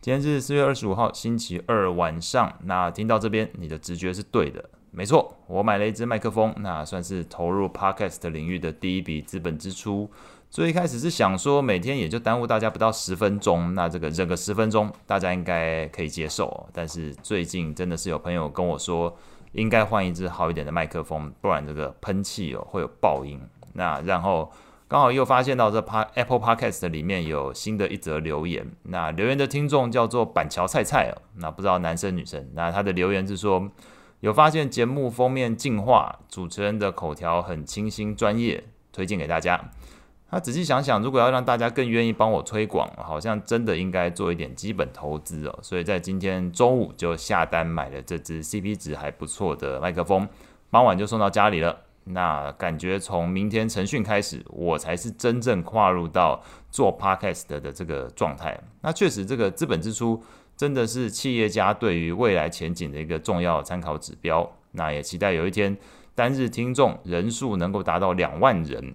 今天是四月二十五号，星期二晚上。那听到这边，你的直觉是对的，没错，我买了一支麦克风，那算是投入 Podcast 领域的第一笔资本支出。最一开始是想说，每天也就耽误大家不到十分钟，那这个整个十分钟，大家应该可以接受。但是最近真的是有朋友跟我说，应该换一支好一点的麦克风，不然这个喷气哦会有爆音。那然后。刚好又发现到这 Apple Podcast 里面有新的一则留言，那留言的听众叫做板桥菜菜哦，那不知道男生女生，那他的留言是说有发现节目封面进化，主持人的口条很清新专业，推荐给大家。他仔细想想，如果要让大家更愿意帮我推广，好像真的应该做一点基本投资哦，所以在今天中午就下单买了这支 CP 值还不错的麦克风，傍晚就送到家里了。那感觉从明天晨训开始，我才是真正跨入到做 podcast 的这个状态。那确实，这个资本支出真的是企业家对于未来前景的一个重要参考指标。那也期待有一天单日听众人数能够达到两万人，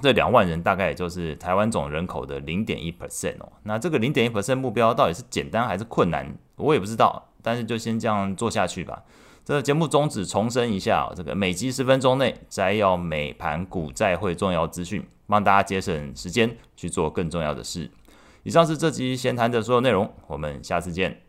这两万人大概也就是台湾总人口的零点一 percent 哦。那这个零点一 percent 目标到底是简单还是困难，我也不知道。但是就先这样做下去吧。这节目宗旨重申一下，这个每集十分钟内摘要每盘股债会重要资讯，帮大家节省时间去做更重要的事。以上是这集闲谈的所有内容，我们下次见。